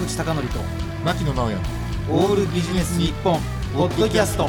口貴教と牧野直哉オールビジネス日本ポッドキャスト。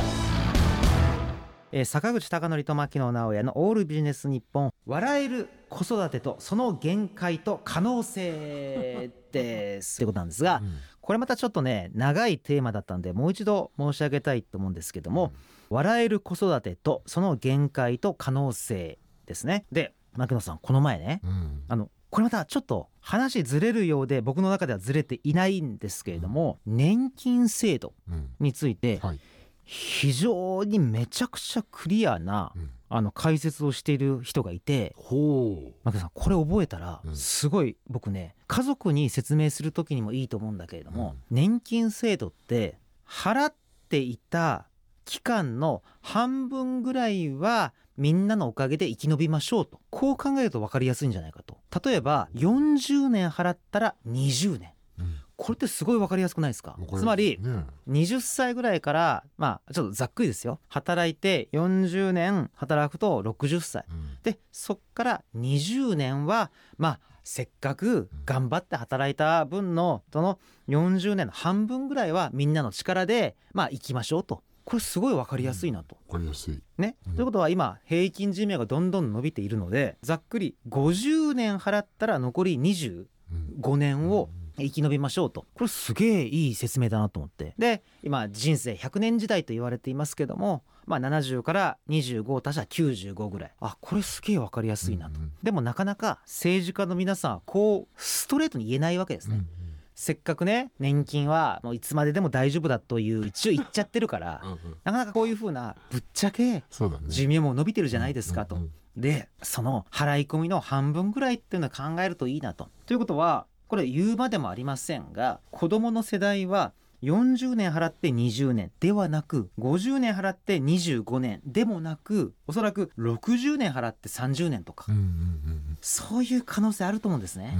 えー坂口孝則と牧野直哉のオールビジネス日本笑える子育てとその限界と可能性です。ということなんですが、これまたちょっとね長いテーマだったんでもう一度申し上げたいと思うんですけども、笑える子育てとその限界と可能性ですね。で牧野さんこの前ねうん。あのこれまたちょっと話ずれるようで僕の中ではずれていないんですけれども、年金制度うん。についてはい。非常にめちゃくちゃクリアなうん。あの解説をしている人がいてほう。さんこれ覚えたらうん。すごい僕ね家族に説明する時にもいいと思うんだけれども、年金制度って払っていた期間の半分ぐらいはみんなのおかげで生き延びましょうとこう考えると分かりやすいんじゃないかと例えば40年払ったら20年。うん。これってすごい分かりやすくないですか？わかりすつまりね20歳ぐらいからまあちょっとざっくりですよ。働いて40年働くと60歳。うん。でそっから20年はまあせっかく頑張って働いた分のその40年の半分ぐらいはみんなの力でまあ生きましょうとこれすごい分かりやすいなと。わかりやすい。ね、うん。ということは今平均寿命がどんどん伸びているのでざっくり50年払ったら残り25うん。年を生き延びましょうと。これすげえいい説明だなと思って。で今人生100年時代と言われていますけどもまあ70から25足したら95ぐらい。あこれすげえ分かりやすいなと、うんうん。でもなかなか政治家の皆さんはこうストレートに言えないわけですね、うんせっかくね年金はもういつまででも大丈夫だという一応言っちゃってるからうんうん。なかなかこういうふうなぶっちゃけ寿命も伸びてるじゃないですかと、うんうんでその払い込みの半分ぐらいっていうのを考えるといいなと。ということはこれ言うまでもありませんが子どもの世代は40年払って20年ではなく50年払って25年でもなくおそらく60年払って30年とか。うんうんそういう可能性あると思うんですね。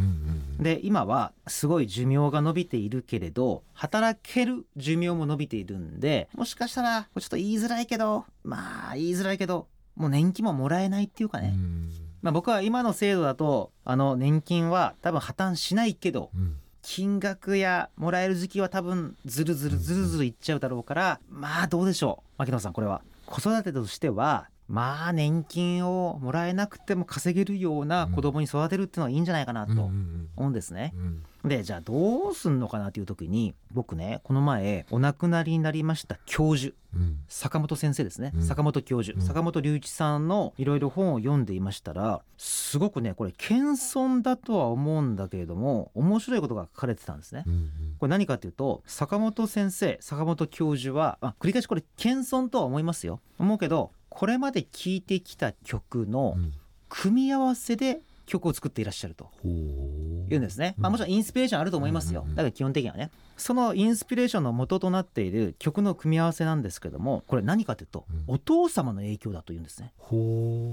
で今はすごい寿命が伸びているけれど働ける寿命も伸びているんでもしかしたらちょっと言いづらいけどまあ言いづらいけどもう年金ももらえないっていうかね、うん。まあ、僕は今の制度だとあの年金は多分破綻しないけどうん。金額やもらえる時期は多分ずるずるずるずるいっちゃうだろうからまあどうでしょう。牧野さんこれは。子育てとしてはまあ年金をもらえなくても稼げるような子供に育てるっていうのはいいんじゃないかなと思うんですね。うん。でじゃあどうすんのかなという時に僕ねこの前お亡くなりになりました教授。うん。坂本先生ですね、うん。坂本教授、うん。坂本龍一さんのいろいろ本を読んでいましたらすごくねこれ謙遜だとは思うんだけれども面白いことが書かれてたんですね。うんこれ何かというと坂本先生坂本教授はあ繰り返しこれ謙遜とは思いますよ。思うけどこれまで聴いてきた曲のうん。組み合わせで曲を作っていらっしゃると。ほう。言うんですね、まあ、もちろんインスピレーションあると思いますよ。だから基本的にはね。そのインスピレーションの元となっている曲の組み合わせなんですけどもこれ何かというとうん。お父様の影響だというんですね。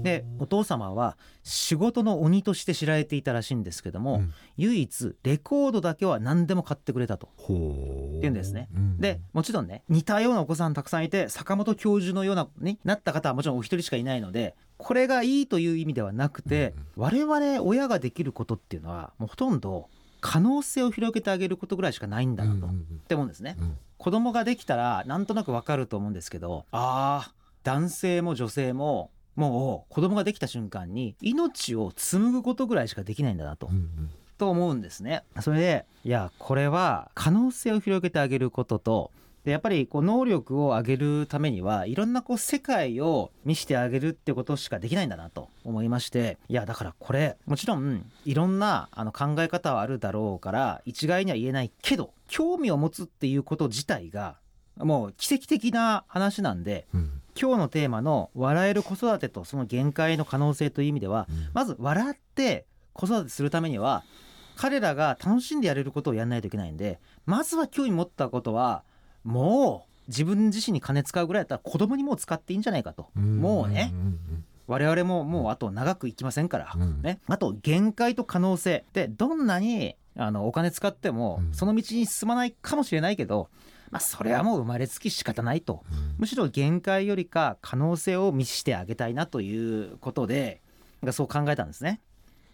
でお父様は仕事の鬼として知られていたらしいんですけども、うん。唯一レコードだけは何でも買ってくれたとほう。言うんですね。うん。でもちろんね似たようなお子さんたくさんいて坂本教授のようなになった方はもちろんお一人しかいないのでこれがいいという意味ではなくて、我々親ができることっていうのはもうほとんど可能性を広げてあげることぐらいしかないんだなと、っうんうんて思うんですね。うん子供ができたらなんとなくわかると思うんですけどあー男性も女性ももう子供ができた瞬間に命を紡ぐことぐらいしかできないんだなとうんうんと思うんですね。それでいやこれは可能性を広げてあげることとでやっぱりこう能力を上げるためにはいろんなこう世界を見せてあげるってことしかできないんだなと思いましていやだからこれもちろんいろんなあの考え方はあるだろうから一概には言えないけど興味を持つっていうこと自体がもう奇跡的な話なんでうん。今日のテーマの「笑える子育てとその限界の可能性」という意味ではうん。まず笑って子育てするためには彼らが楽しんでやれることをやらないといけないんでまずは興味持ったことはもう自分自身に金使うぐらいだったら子供にもう使っていいんじゃないかと、うん。もうね。んん我々ももうあと長く生きませんから、うん。ね、あと限界と可能性。でどんなにあのお金使ってもうん。その道に進まないかもしれないけど、まあ、それはもう生まれつき仕方ないと。うん。むしろ限界よりか可能性を見してあげたいなということでそう考えたんですね。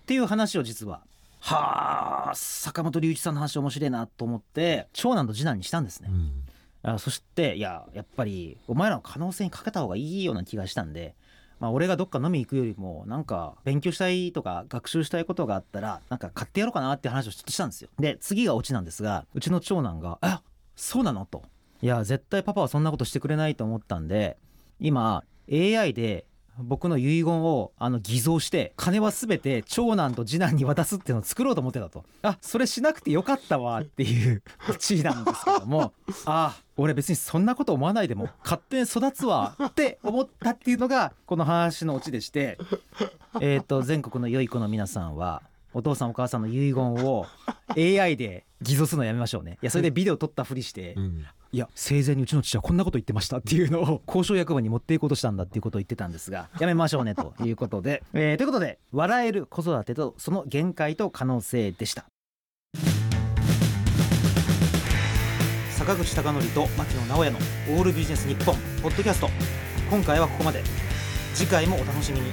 っていう話を実ははあ坂本龍一さんの話面白いなと思って長男と次男にしたんですね、うんあそしていややっぱりお前らの可能性にかけた方がいいような気がしたんで、まあ、俺がどっか飲み行くよりもなんか勉強したいとか学習したいことがあったらなんか買ってやろうかなって話をちょっとしたんですよで次がオチなんですがうちの長男が「あそうなの?」と「いや絶対パパはそんなことしてくれないと思ったんで今 AI で僕の遺言をあの偽造して金は全て長男と次男に渡すっていうのを作ろうと思ってたと。あそれしなくてよかったわっていう オチなんですけども。あ俺別にそんなこと思わないでも勝手に育つわって思ったっていうのがこの話のオチでして。えっ、と全国の良い子の皆さんはお父さんお母さんの遺言を AI で偽造するのやめましょうね。いやそれでビデオ撮ったふりしてうん。いや生前にうちの父はこんなこと言ってましたっていうのを 交渉役場に持っていこうとしたんだっていうことを言ってたんですがやめましょうねということで、えーということで笑える子育てとその限界と可能性でした。坂口孝則と牧野直哉の「オールビジネス日本ポッドキャスト今回はここまで。次回もお楽しみに